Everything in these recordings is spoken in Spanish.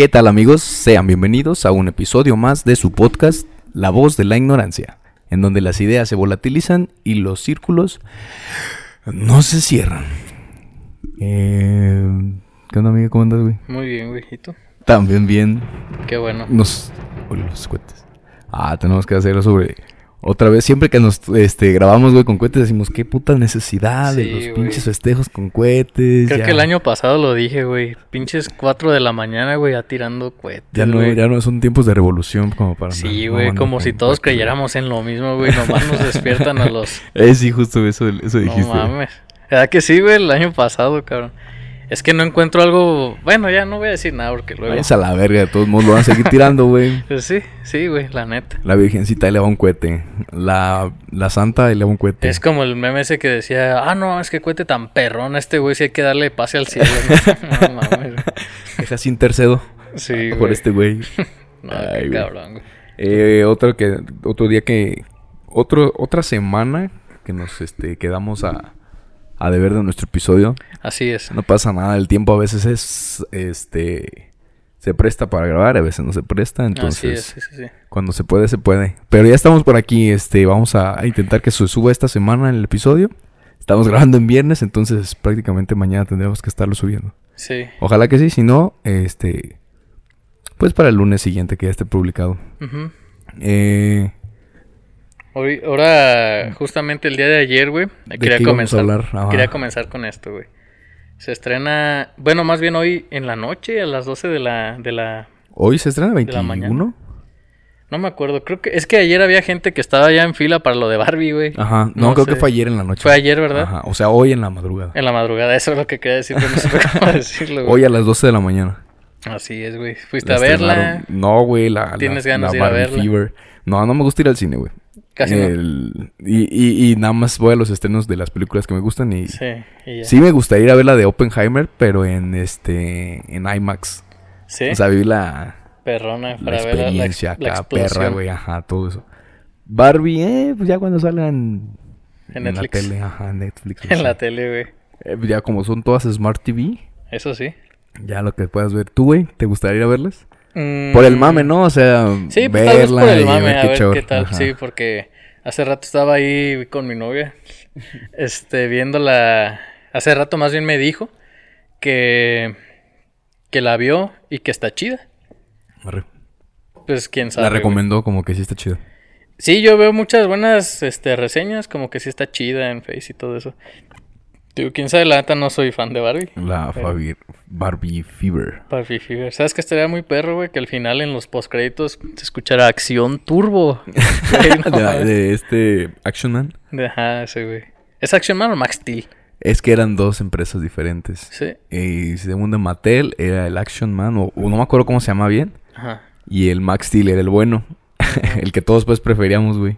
¿Qué tal amigos? Sean bienvenidos a un episodio más de su podcast La voz de la ignorancia, en donde las ideas se volatilizan y los círculos no se cierran. Eh, ¿Qué onda amigo? ¿Cómo andas, güey? Muy bien, güey. ¿Y tú? También bien. Qué bueno. Nos... Uy, los cohetes. Ah, tenemos que hacerlo sobre... Otra vez, siempre que nos este, grabamos, güey, con cohetes, decimos, qué puta necesidad de Sí, los güey. pinches festejos con cohetes. Creo ya. que el año pasado lo dije, güey. Pinches 4 de la mañana, güey, ya tirando cohetes. Ya no, güey. ya no son tiempos de revolución como para... Sí, güey, como si todos cohetes, creyéramos en lo mismo, güey. Nomás nos despiertan a los. Eh, sí, justo eso, eso No dijiste. güey. mames. ¿Verdad que sí, güey? El año pasado, cabrón. Es que no encuentro algo. Bueno, ya no voy a decir nada porque luego. Váyanse a la verga, de todos modos lo van a seguir tirando, güey. Pues sí, sí, güey, la neta. La virgencita ahí le va un cohete. La, la santa ahí le va un cohete. Es como el meme ese que decía, ah, no, es que cohete tan perrón a este güey, si hay que darle pase al cielo. No, no mames. Deja sin intercedo Sí, por güey. este güey. No, Ay, qué cabrón, güey. Eh, otro que otro día que otro otra semana que nos este quedamos a a deber de nuestro episodio. Así es. No pasa nada, el tiempo a veces es este se presta para grabar, a veces no se presta, Así entonces es, sí, sí, sí. cuando se puede se puede. Pero ya estamos por aquí, este vamos a, intentar que se suba esta semana el episodio. Estamos grabando en viernes, entonces prácticamente mañana tendremos que estarlo subiendo. Sí. Ojalá que sí, si no, este pues para el lunes siguiente que ya esté publicado. Eh, Hoy, ahora, justamente el día de ayer, güey, ¿De quería comenzar. Quería comenzar con esto, güey. Se estrena, bueno, más bien hoy en la noche, a las 12 de la, de la, Hoy se estrena la 21. mañana. no me acuerdo, creo que, es que ayer había gente que estaba ya en fila para lo de Barbie, güey. Ajá, no, No creo sé. que fue ayer en la noche. Fue ayer, ¿verdad? Ajá, o sea, hoy en la madrugada. En la madrugada, eso es lo que quería decir, pero no sé cómo decirlo, güey. Hoy a las 12 de la mañana. Así es, güey. Fuiste La a verla. No, güey, la, ¿Tienes la, ganas la de ir a verla? Fever. No, no me gusta ir al cine, güey. Casi no. El- y, y, y nada más voy a los estrenos de las películas que me gustan y... Sí, y ya. Sí me gustaría ir a ver la de Oppenheimer, pero en este... En IMAX. Sí, O sea, vivir la, perrona, la para ver la, la, experiencia la perra, güey. Ajá, todo eso. Barbie, eh, pues ya cuando salgan... En la Netflix. tele, ajá, en Netflix. En la tele, güey. Eh, ya como son todas Smart TV, Eso sí. ya lo que puedas ver. ¿Tú, güey? ¿Te gustaría ir a verlas? Mm, Por el mame, ¿no? O sea, Sí, pues tal vez por verla el y mame, a ver show. qué tal. Ajá. Sí, porque hace rato estaba ahí con mi novia, este, viendo la... Hace rato más bien me dijo que, que la vio y que está chida. Arre. Pues quién sabe. La güey. recomendó como que sí está chido. Sí, yo veo muchas buenas este, reseñas, como que sí está chida en Face y todo eso. Digo, quién sabe, la neta no soy fan de Barbie. La Pero- Fabi- Barbie Fever. Barbie Fever. ¿Sabes que estaría muy perro, güey? Que al final en los postcréditos se escuchara acción turbo. No de, de este Action Man. Ajá, ese güey. ¿Es Action Man o Max Steel? Es que eran dos empresas diferentes. Sí. Y según de Mattel era el Action Man, o, o no me acuerdo cómo se llama bien. Ajá. Y el Max Steel era el bueno. el que todos pues preferíamos, güey.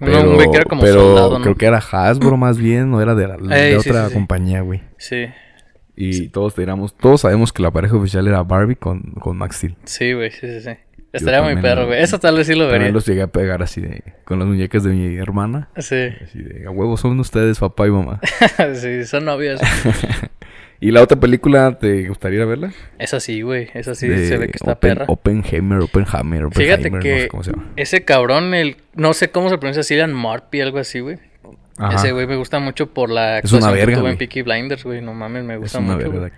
Uno, un güey que era como pero soldado, ¿no? creo que era Hasbro más bien, o era de, la- de sí, otra sí, sí. compañía, güey. Sí, Y todos teníamos, todos sabemos que la pareja oficial era Barbie con, con Max Steel. sí, güey, sí, sí, sí. Estaría muy perro, güey. Eso tal vez sí lo vería. los llegué a pegar así de, con las muñecas de mi hermana. Sí, Así de, a huevo son ustedes, papá y mamá. sí, son novios. ¿Y la otra película, te gustaría verla? Esa sí, güey. Esa sí De se ve que está Open- perra. Oppenheimer, Oppenheimer, Fíjate no que sé cómo se llama. ese cabrón, el no sé cómo se pronuncia, Cillian Murphy, algo así, güey. Ajá. Ese güey me gusta mucho por la Es una actuación que verga, tuvo en. Peaky Blinders, güey. No mames, me es gusta una mucho. verga de güey.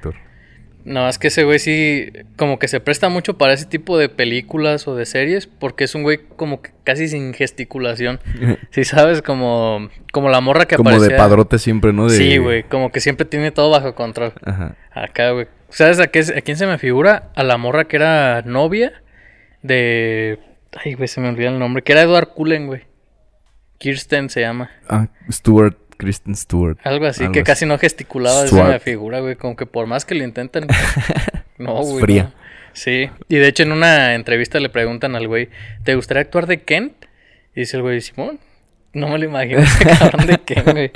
No, es que ese güey sí, como que se presta mucho para ese tipo de películas o de series, porque es un güey como que casi sin gesticulación. Sí, sabes, como, como la morra que Como de aparecía. padrote siempre, ¿no? De... Sí, güey, como que siempre tiene todo bajo control. Ajá. Acá, güey. ¿Sabes a, qué, a quién se me figura? A la morra que era novia de... Ay, güey, se me olvida el nombre. Que era Edward Cullen, güey. Kirsten se llama. Ah, Stewart, Kristen Stewart. Algo así, Algo que así. casi no gesticulaba, Stuart. me figura, güey. Como que por más que lo intenten. no, Es güey. fría. no. Sí. Y de hecho, en una entrevista le preguntan al güey: ¿Te gustaría actuar de Kent? Y dice el güey: Simón. No me lo imagino ese cabrón de Kent, güey.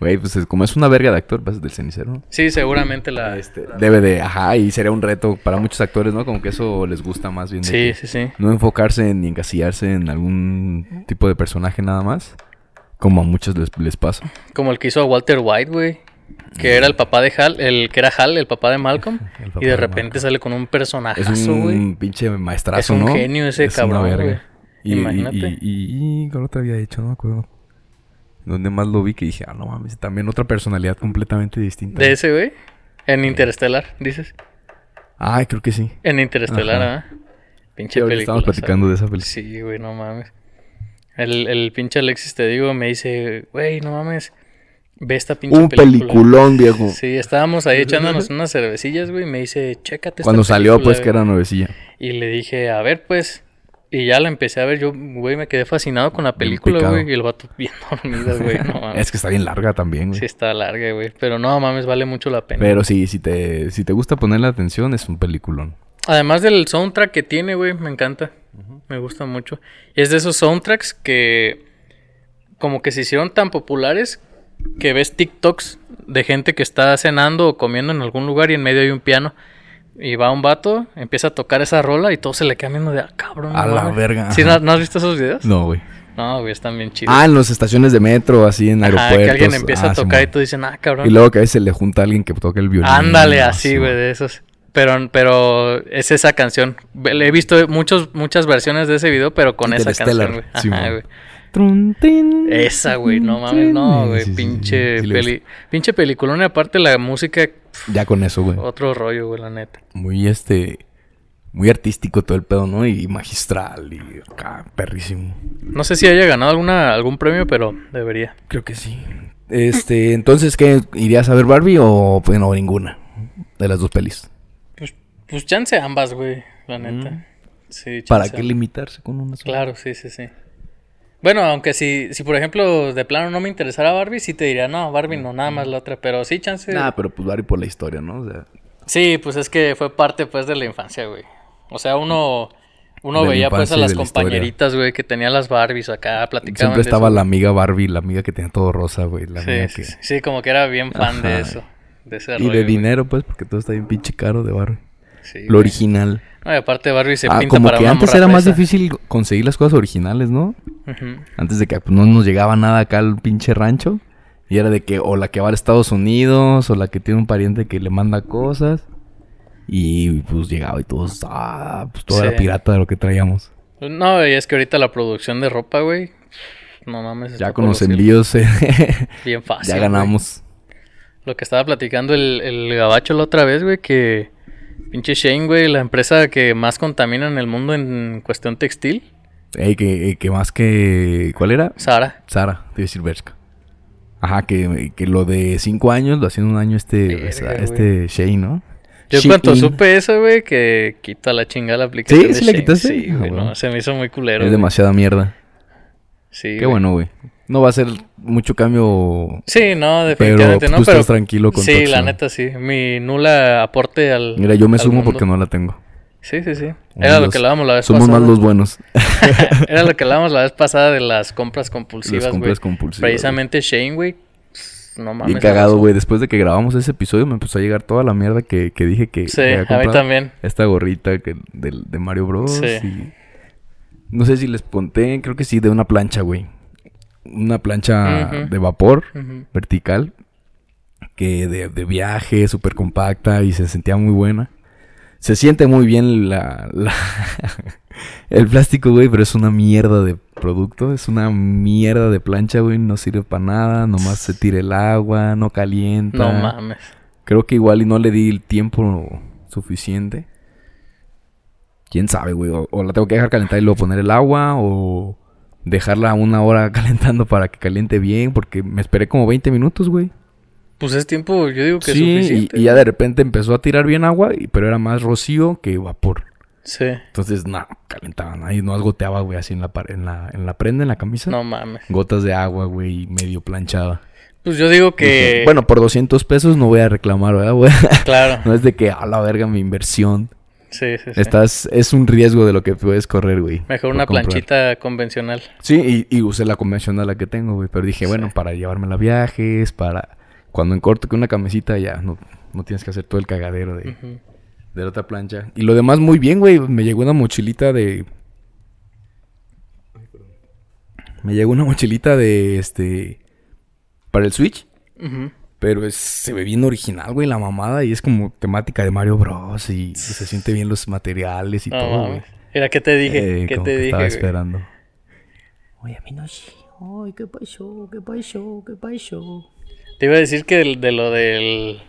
Güey, pues es- como es una verga de actor, vas del cenicero. ¿no? Sí, seguramente la. Este, debe de, ajá, y sería un reto para muchos actores, ¿no? Como que eso les gusta más bien. de Sí, sí, sí. No enfocarse en, ni encasillarse en algún tipo de personaje nada más. Como a muchos les, les pasa. Como el que hizo a Walter White, güey. que era el papá de Hal, el que era Hal, el papá de Malcolm, papá y de de repente Malcolm. sale con un personajazo, Es un güey. pinche maestrazo, Es un ¿no? genio ese Es una cabrón, verga. güey. Y, y- Imagínate. Y, y, y, ¿cuál otra había hecho? No me acuerdo. Donde más lo vi que dije, ah, no mames, también otra personalidad completamente distinta. De ese, güey. En Interestelar, dices. Ay, creo que sí. En Interestelar. ¿ah? Sí, Pinche película. estamos platicando de esa película. Sí, güey, no mames. El, el pinche Alexis, te digo, me dice, güey, no mames. Ve esta pinche Un película". peliculón, viejo. Sí, estábamos ahí echándonos unas cervecillas, güey. y Me dice, chécate esta Cuando salió, película, pues, güey". que era nuevecilla. Y le dije, a ver, pues. Y ya la empecé a ver. Yo, güey, me quedé fascinado con la película, güey. Y el vato bien dormido, güey. No mames. Es que está bien larga también, güey. Sí, está larga, güey. Pero no mames, vale mucho la pena. Pero sí, si te, si te gusta ponerle atención, es un peliculón. Además del soundtrack que tiene, güey, me encanta. Me gusta mucho. Y es de esos soundtracks que como que se hicieron tan populares que ves TikToks de gente que está cenando o comiendo en algún lugar y en medio hay un piano. Y va un vato, empieza a tocar esa rola y todo se le queda viendo de, ah, cabrón. A la mames". verga, ¿Sí, no, no has visto esos videos? No, güey. No, güey, están bien chidos. Ah, en las estaciones de metro, así en aeropuertos. que alguien empieza Ah, a tocar y tú dices, ah, cabrón. Y luego que a veces le junta a alguien que toca el violín. Ándale, Ah, así, sí, güey, de esos. Pero, pero es esa canción. Le He visto muchos, muchas versiones de ese video, pero con esa canción, güey. Ajá, güey. Trun, tin, Esa, güey, no mames, no, güey. Sí, sí, sí, pinche, peli, pinche peliculón y aparte la música. Ya con eso, güey. otro rollo, güey, la neta. Muy este. Muy artístico todo el pedo, ¿no? Y magistral. Y acá, perrísimo. No sé si haya ganado alguna, algún premio, pero debería. Creo que sí. Este, entonces, ¿qué? ¿Irías a ver Barbie o pues no, ninguna? De las dos pelis. Pues, chance ambas, güey, la neta. Sí, ¿Para chance qué limitarse con una sola? Claro, sí, sí, sí. Bueno, aunque si, si por ejemplo de plano no me interesara Barbie, sí te diría, no, Barbie no, nada más la otra. Pero sí, chance. Nah, pero pues Barbie por la historia, ¿no? O sea, Sí, pues es que fue parte pues de la infancia, güey. O sea, uno, uno veía pues a las historia. compañeritas, güey, que tenían las Barbies acá, platicaban siempre de estaba eso. la amiga Barbie, la amiga que tenía todo rosa, güey. La Sí, amiga sí, que... sí, sí, como que era bien fan de eso. De ese Y rollo, de güey. dinero, pues, porque todo está bien pinche caro de Barbie. Sí, Lo original. No, y aparte Barbie se Ah, pinta como para que antes era más difícil conseguir las cosas originales, ¿no? Antes de que pues, no nos llegaba nada acá al pinche rancho. Y era de que o la que va a Estados Unidos o la que tiene un pariente que le manda cosas. Y pues llegaba y todos, ah, pues toda la pirata de lo que traíamos. No, y es que ahorita la producción de ropa, güey, no mames. Ya con los envíos eh, Bien fácil. ya güey. ganamos. Lo que estaba platicando el, el gabacho la otra vez, güey, que pinche Shane, güey, la empresa que más contamina en el mundo en cuestión textil, Ey, que, eh, que más que... ¿Cuál era? Sara. Sara, te iba a decir Bershka. Ajá, que, que lo de cinco años lo hacía un año este, Verga, este Shane, ¿no? Yo Shein. cuando supe eso, güey, que quita la chingada la aplicación. ¿Sí? de ¿Sí la Shein. quitaste? Sí, Ah, güey, bueno. no, se me hizo muy culero. Es demasiada mierda. Sí, Qué bueno, güey. No va a ser mucho cambio, Sí, no, pero definitivamente tú no, pero estás tranquilo con sí, la neta sí. Mi nula aporte al. Mira, yo me sumo mundo. porque no la tengo. Sí, sí, sí. Era lo que hablábamos la vez Somos pasada. más los buenos. Era lo que hablábamos la vez pasada de las compras compulsivas, Las compras compulsivas, Precisamente Shane, güey. No mames. Bien cagado, güey. Después de que grabamos ese episodio me empezó a llegar toda la mierda que, que dije que Sí, a mí también. Esta gorrita que, del- de, Mario Bros. Sí. y- No sé si les conté, creo que sí, de una plancha, güey. Una plancha de vapor vertical. Que de, de viaje, súper compacta y se sentía muy buena. Se siente muy bien la, la- el plástico, güey, pero es una mierda de producto. Es una mierda de plancha, güey. No sirve para nada. Nomás se tira el agua, no calienta. No mames. Creo que igual y no le di el tiempo suficiente. Quién sabe, güey. O, o la tengo que dejar calentar y luego poner el agua. O dejarla una hora calentando para que caliente bien. Porque me esperé como 20 minutos, güey. Pues es tiempo, yo digo que es Sí, y, suficiente. y ya de repente empezó a tirar bien agua. pero era más rocío que vapor. Sí. Entonces, no, calentaba nada. Y no goteaba, güey, así en la, en la, en la prenda, en la camisa. No mames. Gotas de agua, güey, medio planchada. Pues yo digo que. Dije, bueno, por 200 pesos no voy a reclamar, ¿verdad, güey? Claro. no es de que, a la verga, mi inversión. Sí, sí, sí. Estás, es un riesgo de lo que puedes correr, güey. Mejor una comprar. planchita convencional. Sí, y, y usé la convencional la que tengo, güey. Pero dije, bueno, para llevármela a viajes, para... Cuando en corto que una camisita ya no, no tienes que hacer todo el cagadero de, de la otra plancha. Y lo demás muy bien, güey. Me llegó una mochilita de... Me llegó una mochilita de, este... Para el Switch. Ujú. Pero es, se ve bien original, güey, la mamada. Y es como temática de Mario Bros. Y se siente bien los materiales y No todo, güey. Mira, ¿qué te dije? Eh, ¿Qué como te que dije? Estaba güey? esperando. Oye, a mí no sé. Ay, ¿qué pasó? ¿Qué pasó? ¿Qué pasó? Te iba a decir que el- de lo del.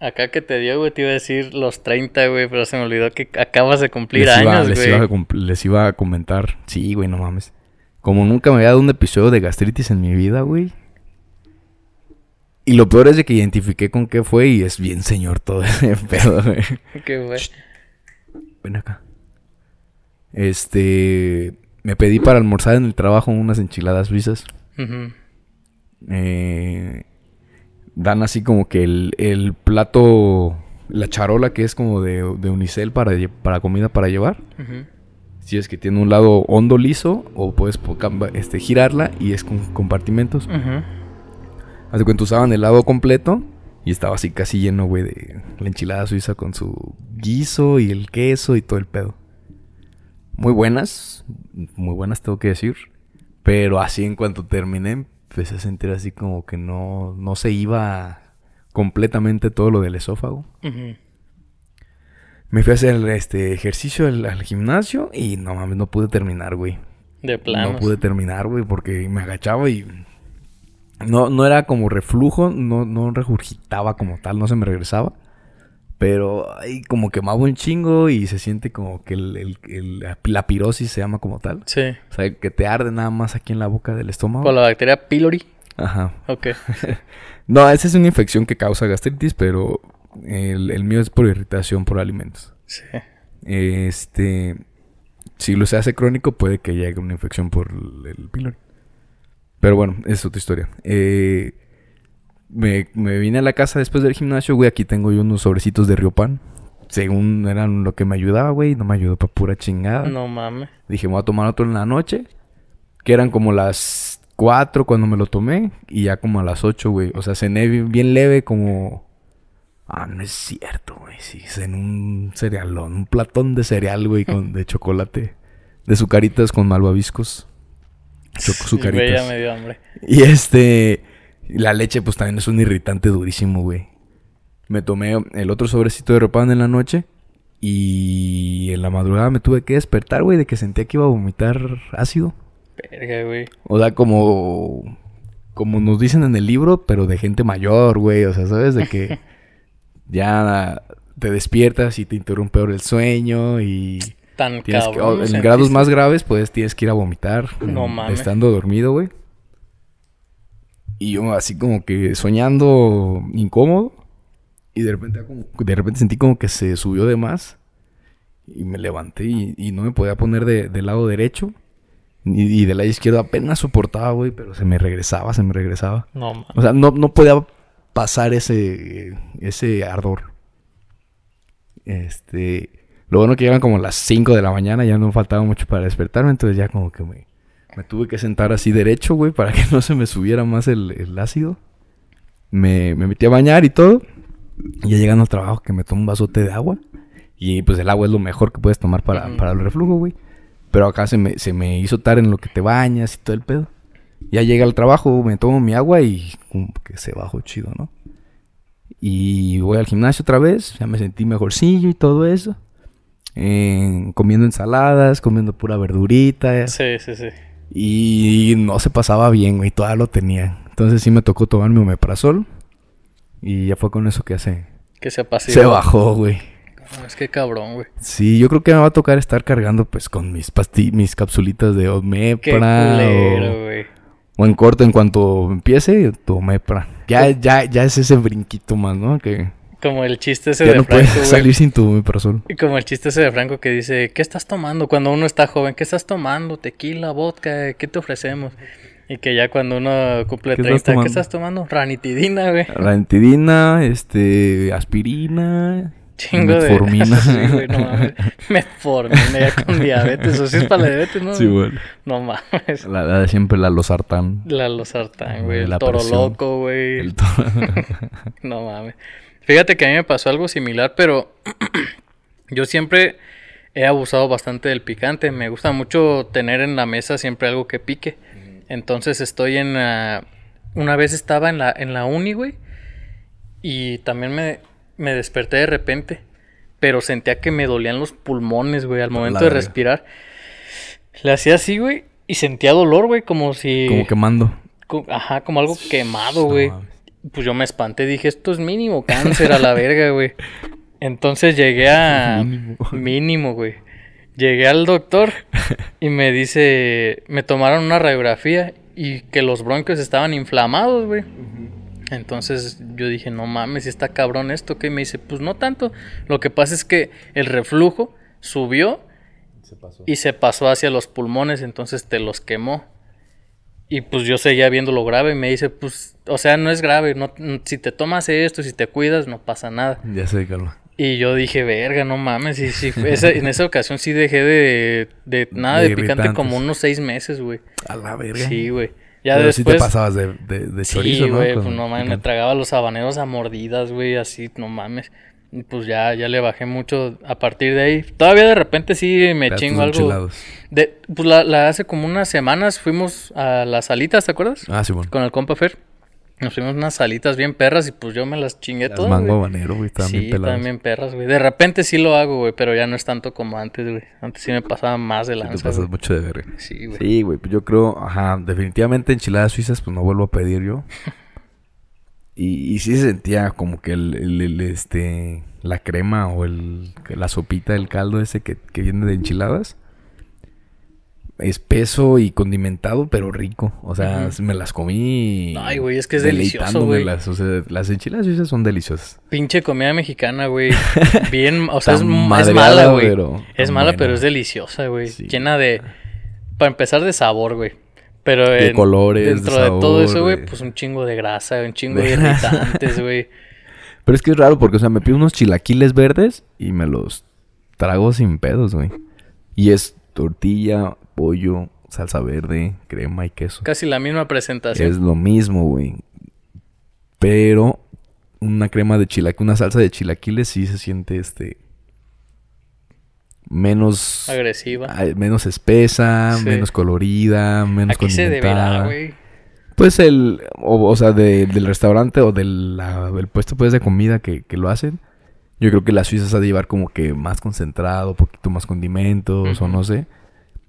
Acá que te dio, güey, te iba a decir los 30, güey, pero se me olvidó que acabas de cumplir les, iba, años, les, güey. iba a, compl- les iba a comentar. Sí, güey, no mames. Como nunca me había dado un episodio de gastritis en mi vida, güey. Y lo peor es de que identifiqué con qué fue y es bien señor todo ese pedo, güey. ¿Qué fue? Ven acá. Este. Me pedí para almorzar en el trabajo unas enchiladas suizas. Ujú. Eh, dan así como que el, el plato. La charola que es como de, de unicel para, para comida para llevar. Ujú. Si es que tiene un lado hondo liso o puedes este, girarla y es con compartimentos. Ujú. Hace cuenta usaban el lado completo y estaba así casi lleno, güey, de la enchilada suiza con su guiso y el queso y todo el pedo. Muy buenas, muy buenas tengo que decir. Pero así en cuanto terminé empecé a sentir así como que no, no se iba completamente todo lo del esófago. Me fui a hacer este ejercicio al, al gimnasio y no mames, no pude terminar, güey. De plano. No pude terminar, güey, porque me agachaba y no, no era como reflujo, no, no regurgitaba como tal, no se me regresaba. Pero ahí como quemaba un chingo y se siente como que el, el- el- la- pirosis se llama como tal. Sí. O sea, que te arde nada más aquí en la boca del estómago. Por la bacteria pylori. Ajá. Ok. No, esa es una infección que causa gastritis, pero el, el mío es por irritación por alimentos. Sí. Este, si lo se hace crónico, puede que llegue una infección por el, el pylori. Pero bueno, es otra historia. Eh, me, me vine a la casa después del gimnasio, güey. Aquí tengo yo unos sobrecitos de Riopan. Según eran lo que me ayudaba, güey. No me ayudó para pura chingada. No mames. Dije, me voy a tomar otro en la noche. Que eran como las 4 cuando me lo tomé. Y ya como a las 8, güey. O sea, cené bien, bien leve como... Ah, no es cierto, güey. Sí, cené un cerealón. Un platón de cereal, güey, con, de chocolate. De sucaritas con malvaviscos. Ya me dio hambre. Y este... La leche, pues también es un irritante durísimo, güey. Me tomé el otro sobrecito de ropan en la noche. Y en la madrugada me tuve que despertar, güey, de que sentía que iba a vomitar ácido. Verga, güey. O sea, como. Como nos dicen en el libro, pero de gente mayor, güey. O sea, ¿sabes? De que ya te despiertas y te interrumpe ahora el sueño y. Tan Tienes que, cabrón. ¿no en grados más graves, pues tienes que ir a vomitar. No mames. Estando dormido, güey. Y yo así como que soñando incómodo. Y de repente, como- de repente sentí como que se subió de más. Y me levanté y, y no me podía poner de- del lado derecho. Y, y del lado izquierdo apenas soportaba, güey. Pero se me regresaba, se me regresaba. No mames. O sea, no, no podía pasar ese, ese ardor. Este. Lo bueno que llegan como las 5 de la mañana, ya no faltaba mucho para despertarme, entonces ya como que me, me tuve que sentar así derecho, güey, para que no se me subiera más el, el ácido. Me, me metí a bañar y todo. Y ya llegando al trabajo que me tomo un vasote de agua. Y pues el agua es lo mejor que puedes tomar para, para el reflujo, güey. Pero acá se me, se me hizo tarde en lo que te bañas y todo el pedo. Ya llegué al trabajo, me tomo mi agua y como que se bajó chido, ¿no? Y voy al gimnasio otra vez, ya me sentí mejorcillo y todo eso. Eh, comiendo ensaladas, comiendo pura verdurita. Sí, sí, sí. Y no se pasaba bien, güey, todavía lo tenía. Entonces sí me tocó tomar mi omeprazol. Y ya fue con eso que hace. Que se apaciguó. Se bajó, güey. Es que cabrón, güey. Sí, yo creo que me va a tocar estar cargando pues con mis pasti mis capsulitas de Qué omepra. o- güey. O en corto, en cuanto empiece, tu omepra. Ya, ya, ya es ese brinquito más, ¿no? Que Como el chiste ese ya de no Franco, puedes salir sin tu omeprazol. Y como el chiste ese de Franco que dice, ¿qué estás tomando? Cuando uno está joven, ¿qué estás tomando? Tequila, vodka, ¿qué te ofrecemos? Y que ya cuando uno cumple ¿Qué 30, estás tomando? ¿qué estás tomando? Ranitidina, güey. Ranitidina, este, aspirina, Chingo de... metformina. sí, güey, no mames. Metformina ya con diabetes. O si es para la diabetes, ¿no? Sí, güey. No mames. La, la de siempre la losartán. La losartán, güey. El toro presión. loco, güey. El to- No mames. Fíjate que a mí me pasó algo similar, pero yo siempre he abusado bastante del picante. Me gusta mucho tener en la mesa siempre algo que pique. Entonces estoy en... ah, una vez estaba en la, en la uni, güey. Y también me, me desperté de repente. Pero sentía que me dolían los pulmones, güey, al momento de verga. respirar. Le hacía así, güey. Y sentía dolor, güey, como si... Como quemando. co- Ajá, como algo quemado, güey. Mames. pues yo me espanté. Dije, esto es mínimo cáncer a la verga, güey. Entonces llegué a... Mínimo. Mínimo, güey. Llegué al doctor y me dice... Me tomaron una radiografía y que los bronquios estaban inflamados, güey. Entonces yo dije, no mames, está cabrón esto, que me dice, pues no tanto. Lo que pasa es que el reflujo subió y se pasó hacia los pulmones, entonces te los quemó. Y pues yo seguía viendo lo grave y me dice, pues, o sea, no es grave, no, si te tomas esto, si te cuidas, no pasa nada. Ya sé, Carlos. Y yo dije, verga, no mames, y sí, esa- en esa ocasión sí dejé de, de nada De de, picante como unos seis meses, güey. A la verga. Sí, güey. Ya Pero sí después... te pasabas de, de, de Sí, güey, pues no mames, me tragaba los habaneros a mordidas, güey, así, no mames. Y pues ya, ya le bajé mucho a partir de ahí. Todavía de repente sí me chingo algo. enchilados. De, pues la, la hace como unas semanas fuimos a las salitas, ¿te acuerdas? Ah, sí, bueno. Con el compa Fer. Nos fuimos unas salitas bien perras y pues yo me las chingué Las todas. mango güey. habanero, güey, estaban Sí, bien peladas. también perras, güey. De repente sí lo hago, güey, pero ya no es tanto como antes, güey. Antes sí me pasaba más de Sí, te lanza, pasas güey. mucho de verga. Sí, güey. Sí, güey, pues yo creo, ajá, definitivamente enchiladas suizas, pues no vuelvo a pedir yo. Y, y sí se sentía como que el, el- el, este, la crema o el, la sopita, el caldo ese que, que viene de enchiladas. Espeso y condimentado, pero rico. O sea, me las comí. Ay, güey, es que es delicioso, güey. O sea, las enchiladas suizas son deliciosas. Pinche comida mexicana, güey. Bien, o sea, es, es mala, güey. pero Es mala, buena. pero es deliciosa, güey. Sí. Llena de. Para empezar, de sabor, güey. Pero De en- colores, de dentro de, todo eso, güey, pues un chingo de grasa, un chingo De de, irritantes, güey. Pero es que es raro porque, o sea, me pido unos chilaquiles verdes y me los trago sin pedos, güey. Y es tortilla, pollo, salsa verde, crema y queso. Casi la misma presentación. Es lo mismo, güey. Pero una crema de chilaquiles, una salsa de chilaquiles sí se siente, este... Menos... Agresiva. menos espesa, Sí. menos colorida, menos ¿A qué se deberá, condimentada. güey? Pues el, o, o sea, de- del restaurante o del la- el puesto pues de comida que, que lo hacen. Yo creo que la suiza se ha de llevar como que más concentrado, poquito más condimentos o no sé.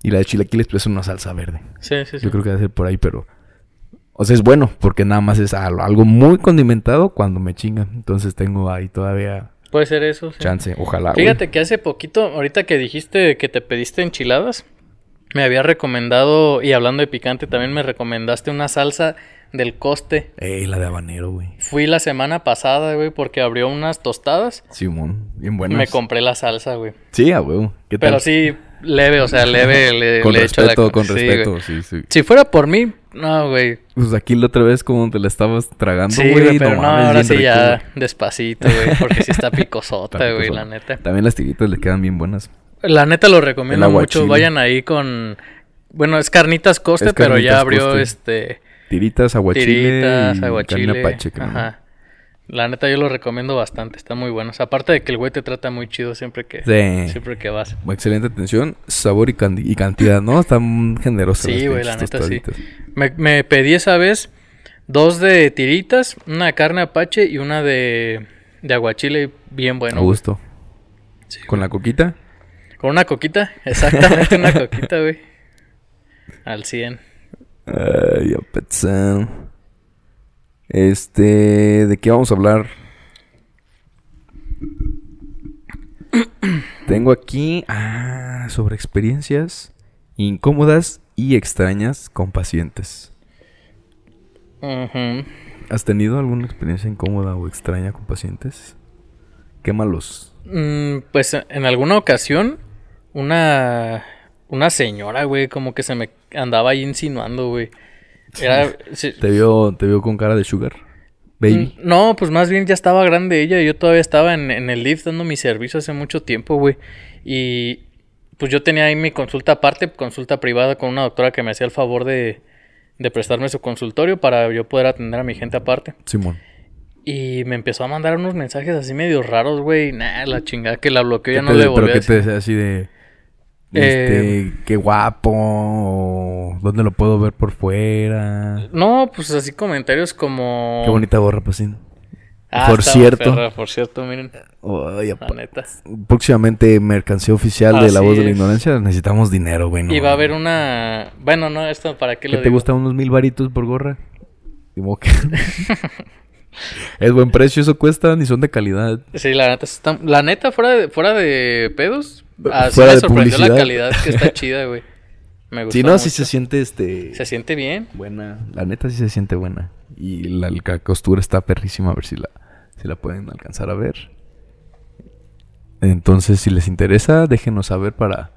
Y la de chilaquiles pues es una salsa verde. Sí, sí, sí. Yo creo que debe ser por ahí, pero... O sea, es bueno porque nada más es al- algo muy condimentado cuando me chingan. Entonces tengo ahí todavía Puede ser eso, sí. chance. Ojalá. güey. Fíjate que hace poquito, ahorita que dijiste que te pediste enchiladas, me había recomendado, y hablando de picante, también me recomendaste una salsa del coste. Ey, la de habanero, güey. Fui la semana pasada, güey, porque abrió unas tostadas. Simón, bien y buenas. me compré la salsa, güey. Sí, a huevo. ¿Qué tal? Pero sí, leve, o sea, leve. Le, con le la- con sí, respeto. güey. Sí, sí. Si fuera por mí, no, güey. Pues aquí la otra vez como te la estabas tragando, Sí, güey. pero no, ahora sí rico, ya güey. despacito, güey, porque sí está picosota, Está güey, la neta. También las tiritas le quedan bien buenas. La neta lo recomiendo mucho. Vayan ahí con. Bueno, es Carnitas Coste, Es pero ya abrió Coste. este. Tiritas, aguachile Tiritas, y aguachile. carne apache, creo. Ajá. La neta yo lo recomiendo bastante, están muy buenos. Aparte de que el güey te trata muy chido siempre que, Sí. siempre que vas. Excelente atención, sabor y, cantidad, ¿no? Están generosas Sí, güey, la neta sí. Me, me pedí esa vez dos de tiritas, una de carne apache y una de, de aguachile bien bueno. A gusto. Sí, Con la coquita. Con una coquita, exactamente una coquita, güey. Al 100. Ay, apetza. Este, ¿de qué vamos a hablar? Tengo aquí ah, sobre experiencias incómodas y extrañas con pacientes. ¿Has tenido alguna experiencia incómoda o extraña con pacientes? Quémalos. Mm, pues en alguna ocasión, una, una señora, güey, como que se me andaba ahí insinuando, güey. Era, sí- ¿Te vio, te vio con cara de sugar? Baby. Mm, No, pues más bien ya estaba grande ella yo todavía estaba en, en el lift dando mi servicio hace mucho tiempo, güey. Y pues yo tenía ahí mi consulta aparte, consulta privada con una doctora que me hacía el favor de, de prestarme su consultorio para yo poder atender a mi gente aparte. Simón. Y me empezó a mandar unos mensajes así medio raros, güey. Nah, la chingada que la bloqueó ya ¿Qué no te- le ¿Pero volví a qué decir. te así de... Este, qué guapo, o ¿dónde lo puedo ver por fuera? No, pues así comentarios como... Qué bonita gorra, pues sí. Ah, por cierto. perra, por cierto, miren, la apa- neta. próximamente mercancía oficial de la voz de la ignorancia. Necesitamos dinero, güey. no y va a haber una... Bueno, no, esto para qué ¿Qué lo te digo? gusta? ¿Unos mil varitos por gorra? Que- es buen precio, eso cuesta, ni son de calidad. Sí, la neta, está- la neta, fuera de, fuera de pedos, así Fuera me de sorprendió la publicidad. calidad que está chida, güey. Me gustó Si no, sí mucho. se siente este Se siente bien. buena. La neta sí se siente buena. Y la, la costura está perrísima, a ver si la, si la pueden alcanzar a ver. Entonces, si les interesa, déjenos saber para,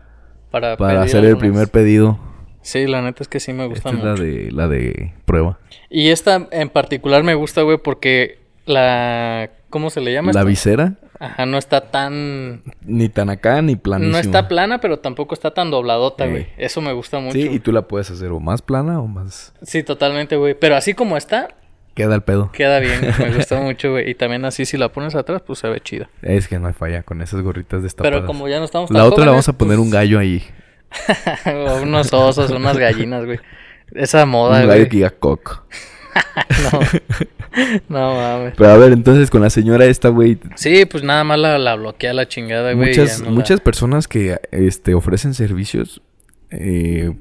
Para, para hacer el primer pedido. Sí, la neta es que sí me gusta Esta es mucho. la de, la de prueba. Y esta en particular me gusta, güey, porque la... ¿Cómo se le llama? La visera, Ajá, no está tan... ni tan acá ni planísima. No está plana, pero tampoco está tan dobladota, Ey. güey. Eso me gusta mucho. Sí, y tú la puedes hacer o más plana o más... Sí, totalmente, güey. Pero así como está, Queda el pedo. queda bien. Me gusta mucho, güey. Y también así si la pones atrás, pues se ve chida. Es que no hay falla con esas gorritas destapadas. Pero como ya no estamos tan La otra la vamos a poner un pues, gallo ahí. unos osos, unas gallinas, güey. Esa moda, un güey. gallo que diga cock. No. no mames. Pero a ver, entonces con la señora esta, güey, Sí, pues nada más la, la bloquea la chingada, güey. muchas, la- muchas personas que este, ofrecen servicios, eh,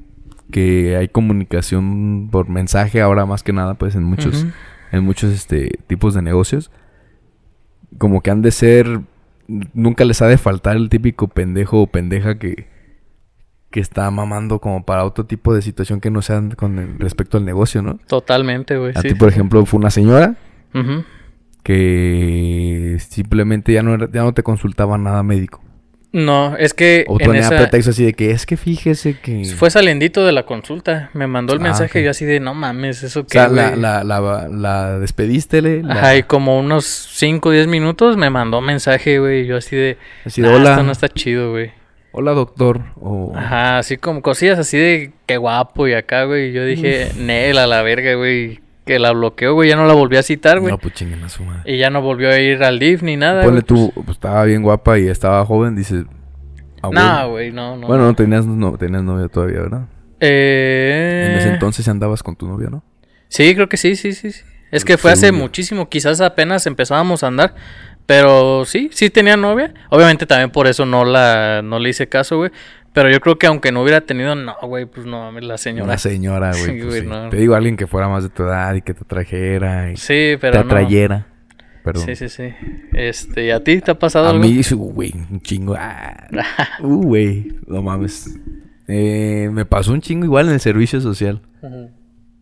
que hay comunicación por mensaje ahora más que nada, pues en muchos, en muchos este, tipos de negocios, como que han de ser, nunca les ha de faltar el típico pendejo o pendeja que, que está mamando como para otro tipo de situación que no sean con el- respecto al negocio, ¿no? Totalmente, güey. A sí, ti, por sí. ejemplo, fue una señora que simplemente ya no, era- ya no te consultaba nada médico. No, es que O en esa... pretexto así de que es que fíjese que... Fue saliendito de la consulta. Me mandó el Ah, mensaje y yo así de, no mames, ¿eso O qué, sea, la, güey?" la, la, la despedístele. la- Ajá, y como unos 5 o 10 minutos me mandó mensaje, güey. Y yo así de, así de, "Nah, hola, esto no está chido, güey. Hola doctor. O, Ajá, así como cosillas así de, qué guapo y acá, güey. Y yo dije, Nel, a la verga, güey. Que la bloqueó, güey. Ya no la volví a citar, güey. no, pues chinguen a su madre. Y ya no volvió a ir al DIF ni nada. Ponle güey, tú, pues, estaba bien guapa y estaba joven, dices... ah, No, güey, no, no. Bueno, no tenías, no tenías novia todavía, ¿verdad? Eh... En ese entonces andabas con tu novia, ¿no? Sí, creo que sí, sí, sí. sí. Es que fue hace muchísimo, quizás apenas empezábamos a andar. Pero sí, sí tenía novia. Obviamente también por eso no la no le hice caso, güey. Pero yo creo que aunque no hubiera tenido, no, güey, pues no mames, la señora. Una señora, güey. Sí, pues güey, sí. no. Te digo, alguien que fuera más de tu edad y que te trajera y Sí, pero te no. atrayera. Perdón. Sí, sí, sí. Este, ¿y a ti te ha pasado A algo? mí, su- güey, un chingo. ah. Uh, güey, no mames. Eh, me pasó un chingo igual en el servicio social. Ujú.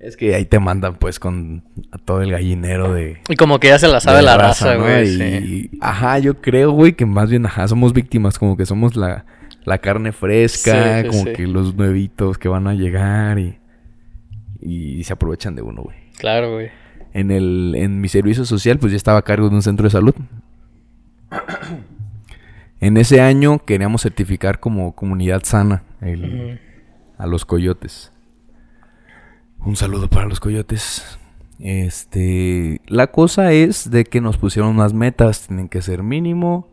Es que ahí te mandan, pues, con a todo el gallinero de. Y como que ya se la sabe la raza, ¿no? güey. Y. Ajá, yo creo, güey, que más bien, ajá, somos víctimas, como que somos la, la carne fresca, Sí, sí, como que los nuevitos que van a llegar y, y se aprovechan de uno, güey. Claro, güey. En, el, en mi servicio social, pues yo estaba a cargo de un centro de salud. En ese año queríamos certificar como comunidad sana el- a los coyotes. Un saludo para los coyotes. Este, la cosa es de que nos pusieron unas metas, tienen que ser mínimo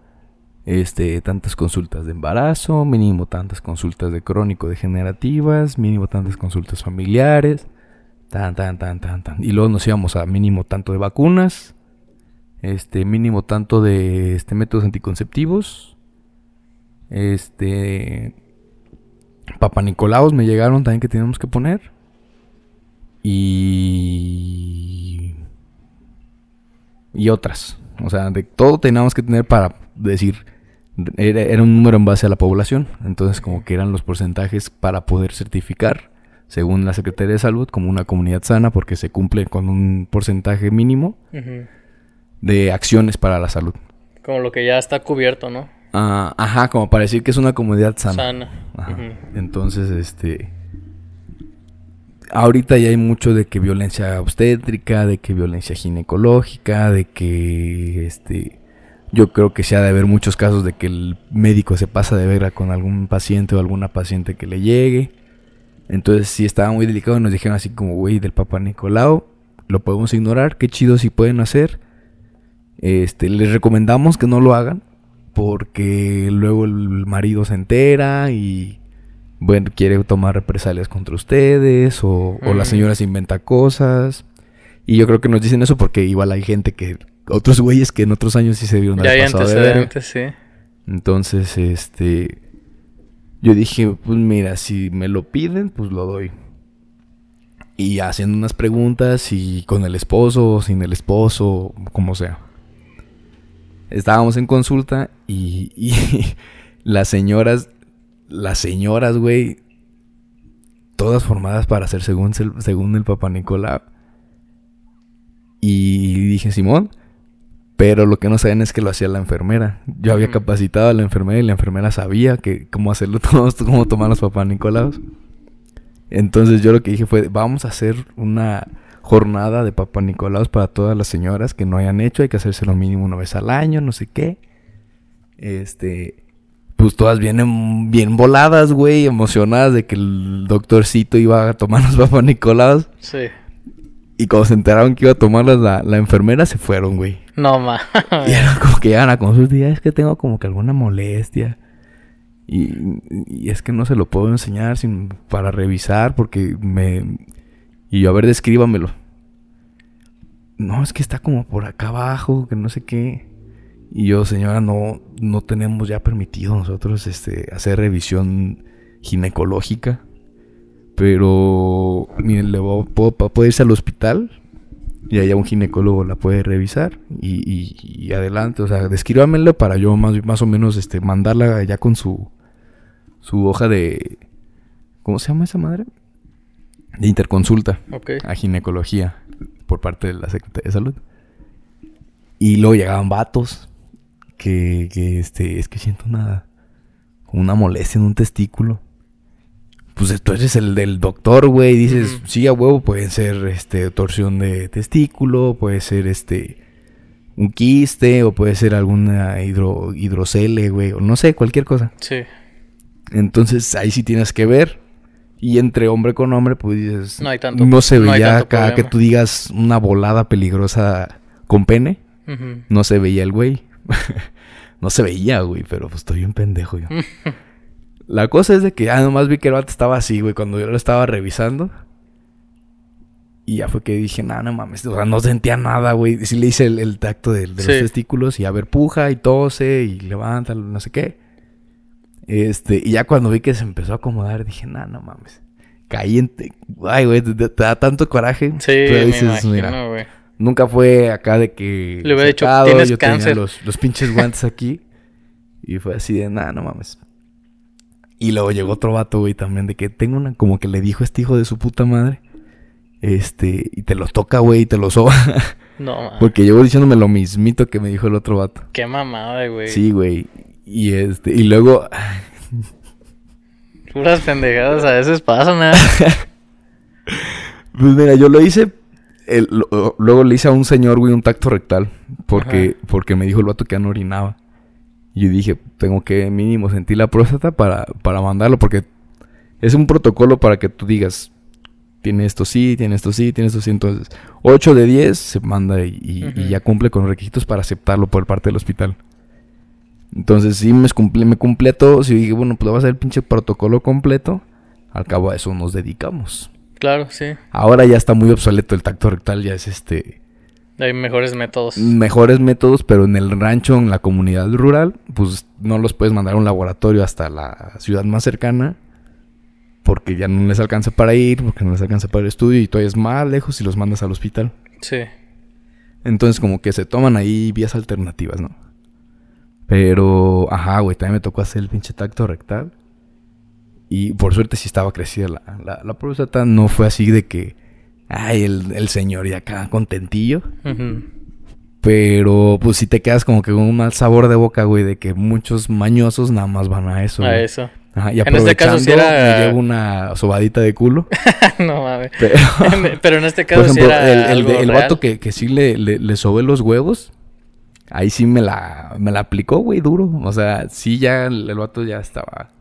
este tantas consultas de embarazo, mínimo tantas consultas de crónico degenerativas, mínimo tantas consultas familiares, tan tan tan tan tan y luego nos íbamos a mínimo tanto de vacunas, este mínimo tanto de este métodos anticonceptivos, este Papa Nicolaos me llegaron también que teníamos que poner. Y. Y otras. O sea, de todo teníamos que tener para decir. Era, era un número en base a la población. Entonces, como que eran los porcentajes para poder certificar, según la Secretaría de Salud, como una comunidad sana, porque se cumple con un porcentaje mínimo de acciones para la salud. Como lo que ya está cubierto, ¿no? Ah, ajá, como para decir que es una comunidad sana. Sana. Ajá. Ujú. Entonces, este. Ahorita ya hay mucho de que violencia obstétrica, de que violencia ginecológica, de que este. Yo creo que se ha de haber muchos casos de que el médico se pasa de verga con algún paciente o alguna paciente que le llegue. Entonces, sí estaba muy delicado. Nos dijeron así como, güey, del Papa Nicolau, lo podemos ignorar. Qué chido si pueden hacer. Este, les recomendamos que no lo hagan. Porque luego el marido se entera y bueno, quiere tomar represalias contra ustedes o, o la Mm. señora se inventa cosas. Y yo creo que nos dicen eso porque igual hay gente que otros güeyes que en otros años sí se vieron hay pasado de sí. Entonces, este. Yo dije, pues mira, si me lo piden, pues lo doy. Y haciendo unas preguntas y con el esposo, o sin el esposo, como sea. Estábamos en consulta y, y las señoras, las señoras, güey, todas formadas para ser según, según el Papa Nicolau. Y dije, Simón, pero lo que no sabían es que lo hacía la enfermera. Yo había capacitado a la enfermera y la enfermera sabía que cómo hacerlo todos, cómo tomar los papás Nicolaos. Entonces yo lo que dije fue, vamos a hacer una jornada de papá Nicolaos para todas las señoras que no hayan hecho, hay que hacerse lo mínimo una vez al año, no sé qué. Este, pues todas vienen bien voladas, güey, emocionadas de que el doctorcito iba a tomar los papá Nicolaos. Sí. Y cuando se enteraron que iba a tomarlas la, la enfermera, se fueron, güey. No ma. Y era como que llegan a consulta y "Ah, es que tengo como que alguna molestia. Y, y es que no se lo puedo enseñar sin, para revisar porque me... Y yo, a ver, descríbamelo. No, es que está como por acá abajo, que no sé qué. Y yo, señora, no, no tenemos ya permitido nosotros este, hacer revisión ginecológica. Pero, mire, le voy- puedo, puede irse al hospital y allá un ginecólogo la puede revisar y, y- y adelante, o sea, descríbamelo para yo más, más o menos este, mandarla ya con su, su hoja de... ¿Cómo se llama esa madre? De interconsulta a ginecología por parte de la Secretaría de Salud. Y luego llegaban vatos que, que este, es que siento una, una molestia en un testículo. Pues tú eres el del doctor, güey, y dices, sí, a huevo, puede ser este torsión de testículo, puede ser este un quiste, o puede ser alguna hidro, hidrocele, güey, o no sé, cualquier cosa. Sí. Entonces ahí sí tienes que ver. Y entre hombre con hombre, pues dices. No hay tanto- No se no veía tanto acá que tú digas una volada peligrosa con pene. No se veía el güey. no se veía, güey, pero pues estoy bien pendejo yo. La cosa es de que, ah, nomás vi que el vato estaba así, güey, cuando yo lo estaba revisando. Y ya fue que dije, nah, no mames, o sea, no sentía nada, güey. Sí le hice el, el tacto de, de Sí. los testículos y a ver, puja y tose y levanta, no sé qué. Este, y ya cuando vi que se empezó a acomodar, dije, nah, no mames. Caí en... Ay, güey, te, te da tanto coraje. Sí, Tú me dices, mira, güey. Nunca fue acá de que... Le hubiera dicho, "Tienes yo tenía cáncer". Los, los pinches guantes aquí. Y fue así de, nada, no mames. Y luego llegó otro vato, güey, también de que tengo una... Como que le dijo este hijo de su puta madre. Este... Y te los toca, güey, y te los soba. No, ma. Porque llegó diciéndome lo mismito que me dijo el otro vato. Qué mamada, güey. Sí, güey. Y este... Y luego... Puras pendejadas a veces pasan, ¿eh? Pues mira, yo lo hice. El- lo- luego le hice a un señor, güey, un tacto rectal. Porque, porque me dijo el vato que ya no orinaba. Y yo dije, tengo que mínimo sentir la próstata para, para mandarlo. Porque es un protocolo para que tú digas, tiene esto sí, tiene esto sí, tiene esto sí. Entonces, 8 de 10 se manda y, y- Ujú. y ya cumple con los requisitos para aceptarlo por parte del hospital. Entonces, sí me cumple, me cumple a todos. Y dije, bueno, pues va a ser el pinche protocolo completo. Al cabo a eso nos dedicamos. Claro, sí. Ahora ya está muy obsoleto el tacto rectal, ya es este Hay mejores métodos. mejores métodos, pero en el rancho, en la comunidad rural, pues no los puedes mandar a un laboratorio hasta la ciudad más cercana, porque ya no les alcanza para ir, porque no les alcanza para el estudio y todavía es más lejos y los mandas al hospital. Sí. Entonces como que se toman ahí vías alternativas, ¿no? Pero, ajá, güey, también me tocó hacer el pinche tacto rectal. Y por suerte sí estaba crecida la, la, la próstata. No fue así de que, ay, el, el señor y acá contentillo. Pero pues sí te quedas como que con un mal sabor de boca, güey, de que muchos mañosos nada más van a eso. A güey. eso. Ajá, y En este caso aprovechando, era- me llevo una sobadita de culo. no mames. Pero, Pero en este caso sí ejemplo, era el, el, algo el vato que, que sí le, le, le sobé los huevos, ahí sí me la, me la aplicó, güey, duro. O sea, sí ya el, el vato ya estaba...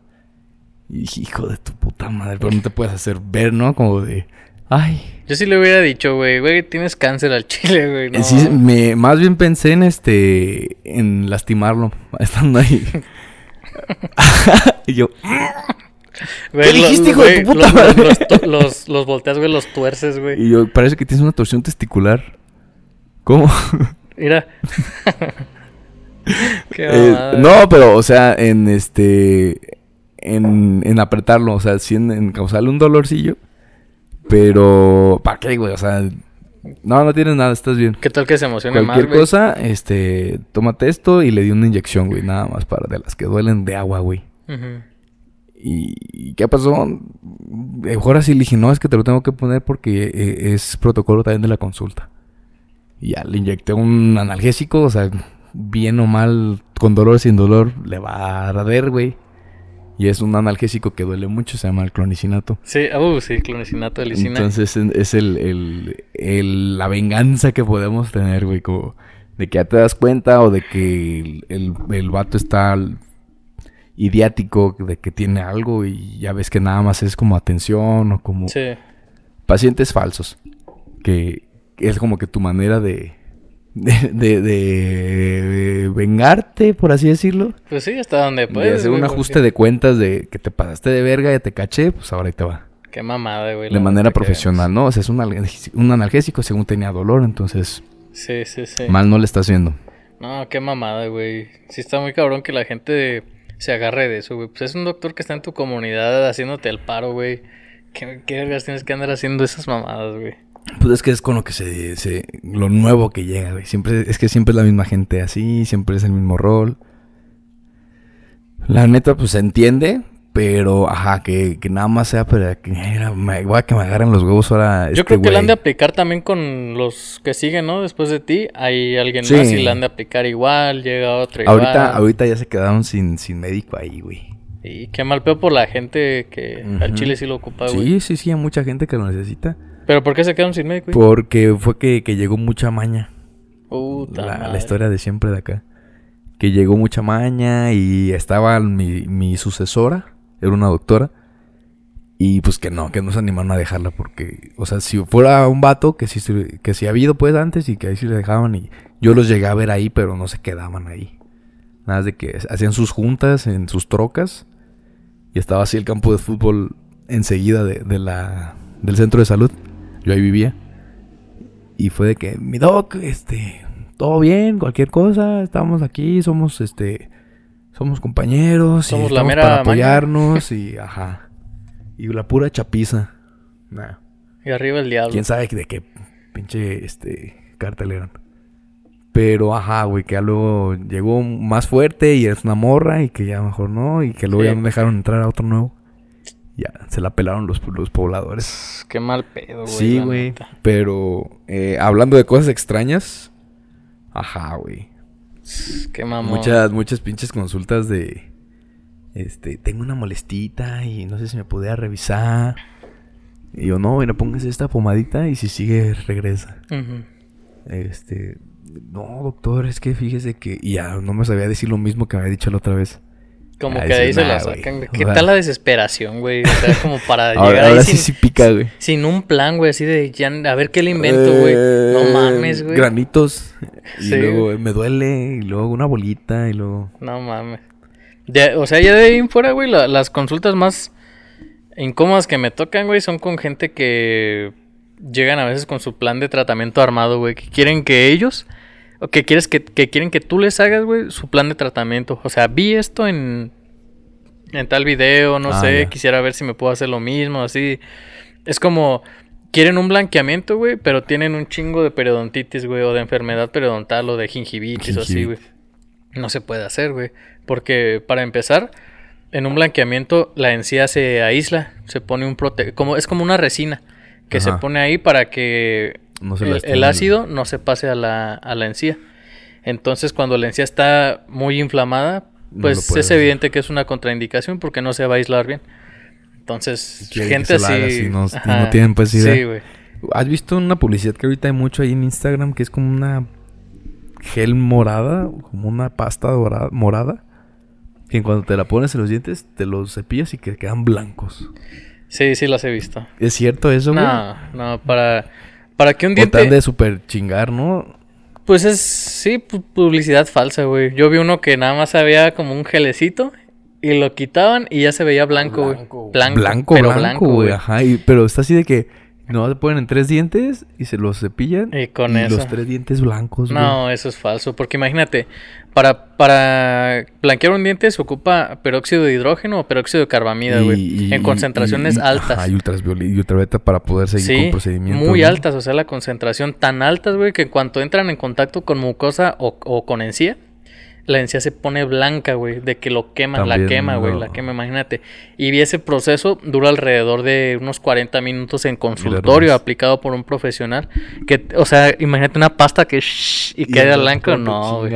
Y dije, hijo de tu puta madre, pero no te puedes hacer ver, ¿no? Como de... Ay, Yo sí le hubiera dicho, güey, güey, tienes cáncer al chile, güey. No. Sí, me, más bien pensé en este, en lastimarlo, estando ahí. y yo, Güey, ¿Qué dijiste, hijo de tu puta los, madre? los, to- los, los volteas, güey, los tuerces, güey. y yo, parece que tienes una torsión testicular. ¿Cómo? Mira. Qué Eh, no, pero, o sea, en este. En, en apretarlo, o sea, sí en, en causarle un dolorcillo. Pero, ¿para qué, güey? O sea, no, no tienes nada, estás bien. ¿Qué tal que se emocione más, Cualquier güey? cosa, este, tómate esto y le di una inyección, güey, nada más para de las que duelen de agua, güey. ¿Y, y qué pasó? Eh, Ahora sí le dije, no, es que te lo tengo que poner porque eh, es protocolo también de la consulta. Y ya le inyecté un analgésico, o sea, bien o mal, con dolor o sin dolor, le va a arder, güey. Y es un analgésico que duele mucho, se llama el clonicinato. Sí, uh, sí, clonicinato de lisina. Entonces en- es el, el- el- la venganza que podemos tener, güey, como de que ya te das cuenta o de que el, el, vato está idiático, de que tiene algo y ya ves que nada más es como atención o como Sí. pacientes falsos, que es como que tu manera de, de, de- de vengarte, por así decirlo. Pues sí, hasta donde de puedes. hacer un ajuste porque- de cuentas de que te pasaste de verga, ya te caché, pues ahora ahí te va Qué mamada, güey. de manera que profesional, ¿no? O sea, es un, analgésico- un analgésico según tenía dolor, entonces Sí, sí, sí. mal no le está haciendo. No, qué mamada, güey. Sí está muy cabrón que la gente se agarre de eso, güey. Pues es un doctor que está en tu comunidad haciéndote el paro, güey. ¿Qué, qué vergas tienes que andar haciendo esas mamadas, güey? Pues es que es con lo que se, se- lo nuevo que llega, güey. Siempre, es que siempre es la misma gente así, siempre es el mismo rol. La neta, pues se entiende, pero ajá, que, que nada más sea para que me, voy a que me agarren los huevos ahora. Yo este creo que la han de güey. aplicar también con los que siguen, ¿no? Después de ti, hay alguien Sí. más y la han de aplicar igual, llega otro igual. Ahorita, ahorita ya se quedaron sin, sin médico ahí, güey. Y qué mal peor por la gente que al Ujú. chile sí lo ocupa, güey. Sí, sí, sí, hay mucha gente que lo necesita. Pero ¿por qué se quedaron sin médico? Porque fue que, que llegó mucha maña. Puta la, historia de siempre de acá. Que llegó mucha maña y estaba mi, mi sucesora, era una doctora. Y pues que no, que no se animaron a dejarla porque, o sea, si fuera un vato que sí, que sí ha habido pues antes y que ahí sí le dejaban y yo los llegué a ver ahí, pero no se quedaban ahí. Nada más de que hacían sus juntas en sus trocas y estaba así el campo de fútbol enseguida de, de la, del centro de salud. Yo ahí vivía. Y fue de que, mi doc, este, todo bien, cualquier cosa, estamos aquí, somos, este, somos compañeros, y Somos la estamos mera para maña". apoyarnos y, ajá. Y la pura chapiza. Nah. Y arriba el diablo. Quién sabe de qué pinche, este, cartel eran. Pero, ajá, güey, que ya luego llegó más fuerte y es una morra y que ya mejor no, y que luego Sí, ya no dejaron entrar a otro nuevo. Ya, se la pelaron los, los pobladores. Qué mal pedo, güey. Sí, güey. Pero eh, hablando de cosas extrañas. Ajá, güey. Qué mamón. Muchas, muchas pinches consultas de. Este, tengo una molestita y no sé si me podía revisar. Y yo, no, mira, póngase esta pomadita y si sigue, regresa. Este, no, doctor, es que fíjese que. Y ya no me sabía decir lo mismo que me había dicho la otra vez. Como Ah, que ahí dices, se la sacan, güey. O ¿Qué sea- tal la desesperación, güey? O sea, como para Ahora, llegar ahí ahora sin, sí sí pica, güey. sin un plan, güey, así de ya, a ver qué le invento, güey. Eh, No mames, güey. Granitos. Y Sí. luego me duele. Y luego una bolita. Y luego. No mames. De- o sea, ya de ahí en fuera, güey, la- las consultas más incómodas que me tocan, güey, son con gente que llegan a veces con su plan de tratamiento armado, güey, que quieren que ellos, o que quieres que, que quieren que tú les hagas, güey, su plan de tratamiento. O sea, vi esto en, en tal video, no Ah, sé, quisiera ver si me puedo hacer lo mismo, así. Es como, quieren un blanqueamiento, güey, pero tienen un chingo de periodontitis, güey, o de enfermedad periodontal o de gingivitis o así, güey. No se puede hacer, güey. Porque para empezar, en un blanqueamiento la encía se aísla, se pone un prote como es como una resina que se pone ahí para que No se el, ácido no se pase a la, a la encía. Entonces, cuando la encía está muy inflamada, pues es hacer. evidente que es una contraindicación porque no se va a aislar bien. Entonces, gente así, no tienen, pues, idea. Sí, güey. ¿Has visto una publicidad que ahorita hay mucho ahí en Instagram? Que es como una gel morada. Como una pasta dorada, morada. Que cuando te la pones en los dientes, te los cepillas y que quedan blancos. Sí, sí las he visto. ¿Es cierto eso, güey? No, no, para, para que un O diente... de super chingar, ¿no? Pues es, sí, pu- publicidad falsa, güey. Yo vi uno que nada más había como un gelecito y lo quitaban y ya se veía blanco, güey. Blanco, Blanco, pero blanco, güey. güey. Ajá. y- pero está así de que No, se ponen tres dientes y se los cepillan. Y con eso. los tres dientes blancos, güey. No, eso es falso, porque imagínate, para, para blanquear un diente se ocupa peróxido de hidrógeno o peróxido de carbamida, Y- güey, y- en y- concentraciones y- altas. Ajá, y ultravioleta y para poder seguir con Sí, procedimientos. muy ¿no? altas, o sea, la concentración tan altas, güey, que en cuanto entran en contacto con mucosa o, o con encía, la encía se pone blanca, güey, de que lo queman, la quema, güey, no. la quema, imagínate. Y ese proceso dura alrededor de unos 40 minutos en consultorio aplicado por un profesional. Que, o sea, imagínate una pasta que shh, y, Y queda te no, güey.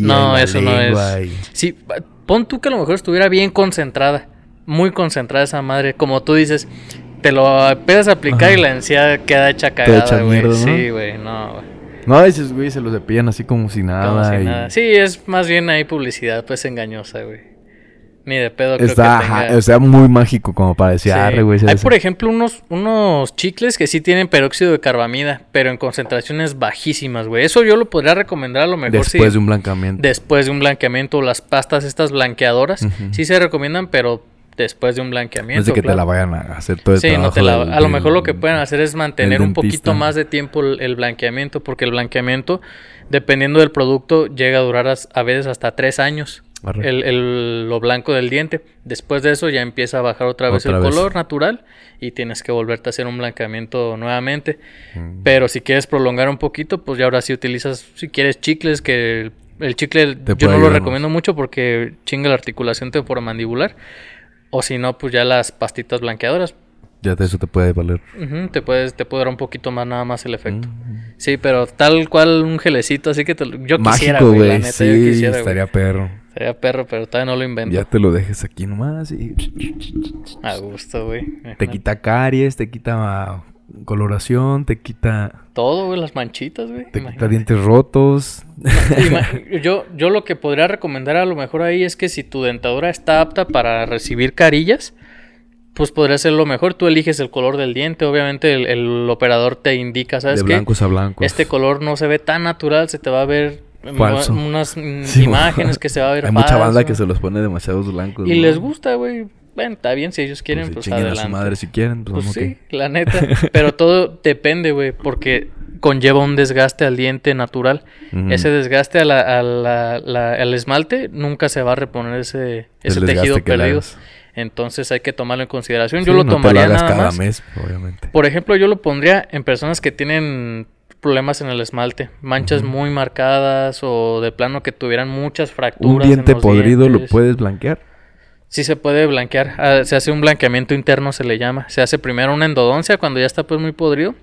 No, eso no es. y- Sí, pon tú que a lo mejor estuviera bien concentrada, muy concentrada esa madre, como tú dices, te lo empiezas a aplicar Ajá. y la encía queda hecha cagada, güey. ¿no? Sí, güey, no, güey. No, esos güey se los cepillan así como si nada. Como si y- nada. Sí, es más bien ahí publicidad, pues engañosa, güey. Ni de pedo creo Está, que tenga. o sea, muy mágico como para decir, Sí. güey. Hay, hace". por ejemplo, unos, unos chicles que sí tienen peróxido de carbamida, pero en concentraciones bajísimas, güey. Eso yo lo podría recomendar a lo mejor Después de un blancamiento. después de un blanqueamiento, las pastas estas blanqueadoras, sí se recomiendan, pero después de un No blanqueamiento. es de que te la vayan a hacer todo el Sí, no te la- del- a lo mejor lo que pueden hacer es mantener un poquito más de tiempo el, el blanqueamiento, porque el blanqueamiento, dependiendo del producto, llega a durar as- a veces hasta tres años. El, el- lo blanco del diente. Después de eso ya empieza a bajar otra vez Otra el vez. color natural y tienes que volverte a hacer un blanqueamiento nuevamente. Mm. Pero si quieres prolongar un poquito, pues ya ahora sí utilizas, si quieres chicles, que el, el chicle yo no lo recomiendo mucho porque chinga la articulación temporomandibular. O si no, pues ya las pastitas blanqueadoras. Ya te- eso te puede valer. Ujú, te puedes, te puede dar un poquito más nada más el efecto. Mm. Sí, pero tal cual un gelecito, así que te yo quisiera, Mágico, güey, la neta, Sí, yo quisiera, estaría perro. Sería perro, pero todavía no lo invento. Ya te lo dejes aquí nomás y A gusto, güey. te quita caries, te quita coloración, te quita Todo, güey, las manchitas, güey. te quita dientes rotos. Yo, yo lo que podría recomendar a lo mejor ahí es que si tu dentadura está apta para recibir carillas, pues podría ser lo mejor. Tú eliges el color del diente. Obviamente el, el operador te indica, ¿sabes de qué? blancos a blancos. Este color no se ve tan natural, se te va a ver Falso. unas Sí, imágenes que se va a ver Hay mucha banda que se los pone demasiados blancos. Y ¿no? les gusta, güey. Bueno, está bien si ellos Pues quieren, si pues, chinguen a adelante. su madre si quieren, pues, Pues vamos, sí, la neta. Pero todo depende, güey, porque conlleva un desgaste al diente natural. Ese desgaste a la- a la- la- al esmalte nunca se va a reponer ese, ese tejido perdido. Entonces hay que tomarlo en consideración. Sí, yo lo no te tomaría hagas nada cada más. mes, obviamente. Por ejemplo, yo lo pondría en personas que tienen problemas en el esmalte, manchas muy marcadas o de plano que tuvieran muchas Un fracturas. en diente los podrido lo puedes blanquear. Sí se puede blanquear. Ah, se hace un blanqueamiento interno, se le llama. Se hace primero una endodoncia cuando ya está pues muy podrido.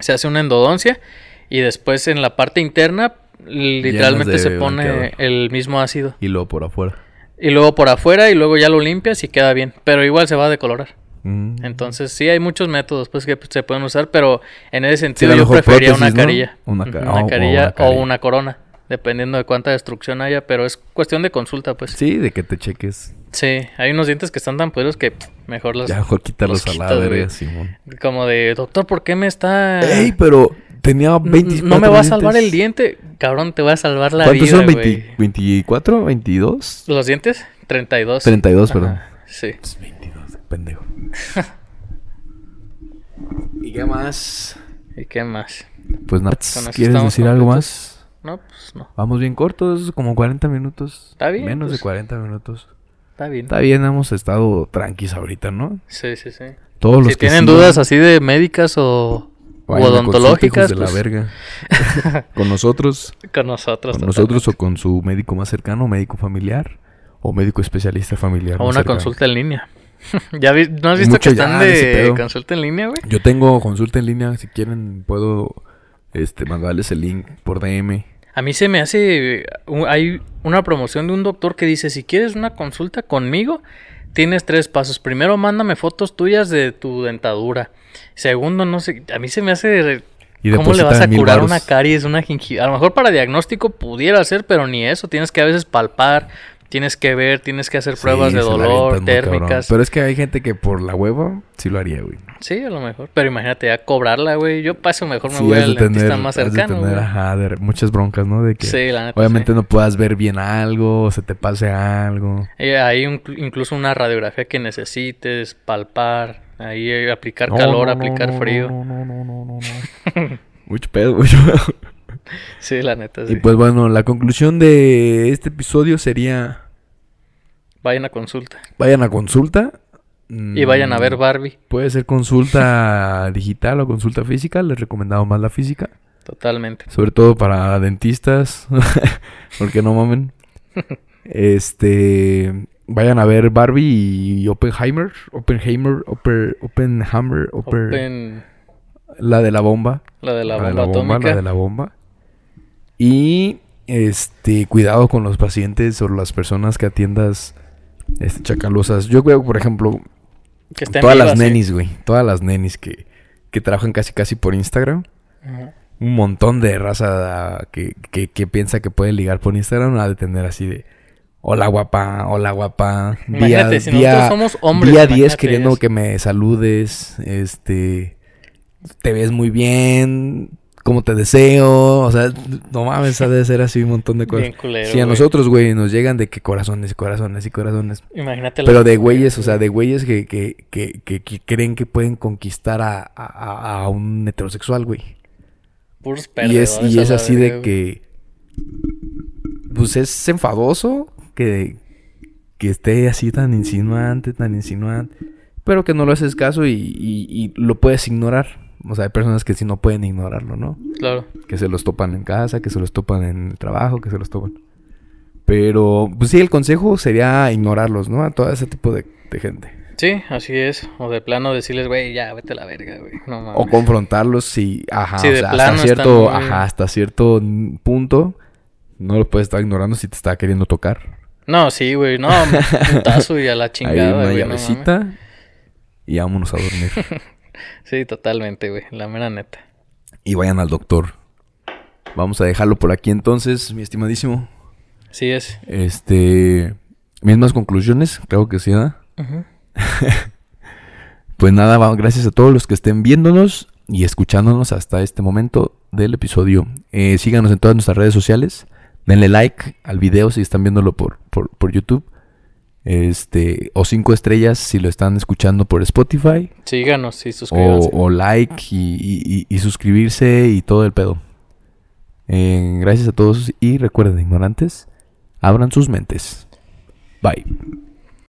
Se hace una endodoncia y después en la parte interna literalmente se pone blanqueador. el mismo ácido. Y luego por afuera. Y luego por afuera y luego ya lo limpias y queda bien. Pero igual se va a decolorar. Mm. Entonces sí hay muchos métodos pues que se pueden usar, pero en ese sentido yo prefería prótesis, una ¿no? carilla. Una Ujú, ca- una carilla o carilla. una corona, dependiendo de cuánta destrucción haya, pero es cuestión de consulta pues. Sí, de que te cheques. Sí, hay unos dientes que están tan poderosos que pff, mejor los Ya mejor quitarlos los a la verga. Simón. como de, doctor, ¿por qué me está Ey, pero tenía N- 24 No me va a salvar el diente, cabrón, te voy a salvar la ¿Cuántos vida, son? güey. 20 ¿24? ¿22? ¿Los dientes? 32. 32, perdón. Ajá, Sí. Pues 22, pendejo. ¿Y qué más? ¿Y qué más? Pues nada, ¿quieres decir algo completos. más? No, pues no. Vamos bien cortos, como 40 minutos. Está bien, Menos pues. de 40 minutos. Está bien. Está bien, hemos estado tranquis ahorita, ¿no? Sí, sí, sí. Todos los Si que tienen sigan, dudas así de médicas o, o odontológicas, pues, de la verga. con nosotros, con nosotros. con nosotros o con su médico más cercano, médico familiar o médico especialista familiar. O una cercano. consulta en línea. ¿Ya vi- ¿No has visto Mucho que están de consulta en línea, güey? Yo tengo consulta en línea, si quieren puedo este mandarles el link por DM. A mí se me hace. Hay una promoción de un doctor que dice: si quieres una consulta conmigo, tienes tres pasos. Primero, mándame fotos tuyas de tu dentadura. Segundo, no sé. A mí se me hace. Y ¿Cómo le vas a curar una caries, una gingiva? A lo mejor para diagnóstico pudiera ser, pero ni eso. Tienes que a veces palpar, tienes que ver, tienes que hacer pruebas Sí, de dolor, térmicas. Pero es que hay gente que por la hueva sí lo haría, güey. Sí, a lo mejor. Pero imagínate ya cobrarla, güey. Yo paso mejor me Sí, voy al de dentista tener, más has de cercano. tener, güey. ajá, de- muchas broncas, ¿no? De que Sí, la neta. obviamente no puedas ver bien algo, o se te pase algo. Eh, hay un- incluso una radiografía que necesites, palpar, Ahí eh, aplicar No, calor, no, aplicar no, frío. No, no, no, no, no, no. mucho pedo, mucho pedo. Sí, la neta, sí. Y pues bueno, la conclusión de este episodio sería... Vayan a consulta. Vayan a consulta. Y vayan a ver Mm, Barbie. Puede ser consulta digital o consulta física. Les recomendamos más la física. Totalmente. Sobre todo para dentistas. porque no mamen. Este. Vayan a ver Barbie y Oppenheimer. Oppenheimer. Oper, Oppenheimer. Oper- Open La de la bomba. la de la La de bomba la bomba. atómica. La de la bomba. Y. Este. Cuidado con los pacientes o las personas que atiendas. Este, chacalosas. Yo veo, por ejemplo, Que todas las vivas, sí. nenis, güey. Todas las nenis que, que trabajan casi casi por Instagram. Un montón de raza que, que, que piensa que puede ligar por Instagram. Ha de tener así de... Hola guapa, hola guapa. Día, si día, nosotros somos hombres, día 10 imagínate queriendo que me saludes. Este... Te ves muy bien. Como te deseo. O sea, no mames, ha de ser así un montón de cosas. Bien culero, Si a nosotros, güey, nos llegan de que corazones y corazones y corazones. Imagínate Pero de güeyes, o sea, de güeyes que, que, que, que, creen que pueden conquistar a, a, a- un heterosexual, güey. Puros Y es, y es así de que. Pues es enfadoso que, que esté así tan insinuante, tan insinuante. Pero que no lo haces caso y, y- y lo puedes ignorar. O sea, hay personas que sí no pueden ignorarlo, ¿no? Claro. Que se los topan en casa, que se los topan en el trabajo, que se los topan. Pero, pues sí, el consejo sería ignorarlos, ¿no? A todo ese tipo de, de gente. Sí, así es. O de plano decirles, güey, ya, vete a la verga, güey. No mames. O confrontarlos si, ajá, Sí, o de sea, plano hasta cierto, muy- ajá, hasta cierto punto no lo puedes estar ignorando si te está queriendo tocar. No, sí, güey. No, putazo y a la Ahí chingada, una güey. no y vámonos a dormir. Sí, totalmente, güey. La mera neta. y vayan al doctor. Vamos a dejarlo por aquí entonces, mi estimadísimo. Sí es. Este, mismas conclusiones, creo que sí, ¿verdad? Pues nada, gracias a todos los que estén viéndonos y escuchándonos hasta este momento del episodio. Eh, síganos en todas nuestras redes sociales. Denle like al video si están viéndolo por, por, por YouTube. Este, o cinco estrellas si lo están escuchando por Spotify. Síganos y O, suscríbanse. o like y, y- y- y suscribirse y todo el pedo. Eh, gracias a todos y recuerden, ignorantes, abran sus mentes. Bye.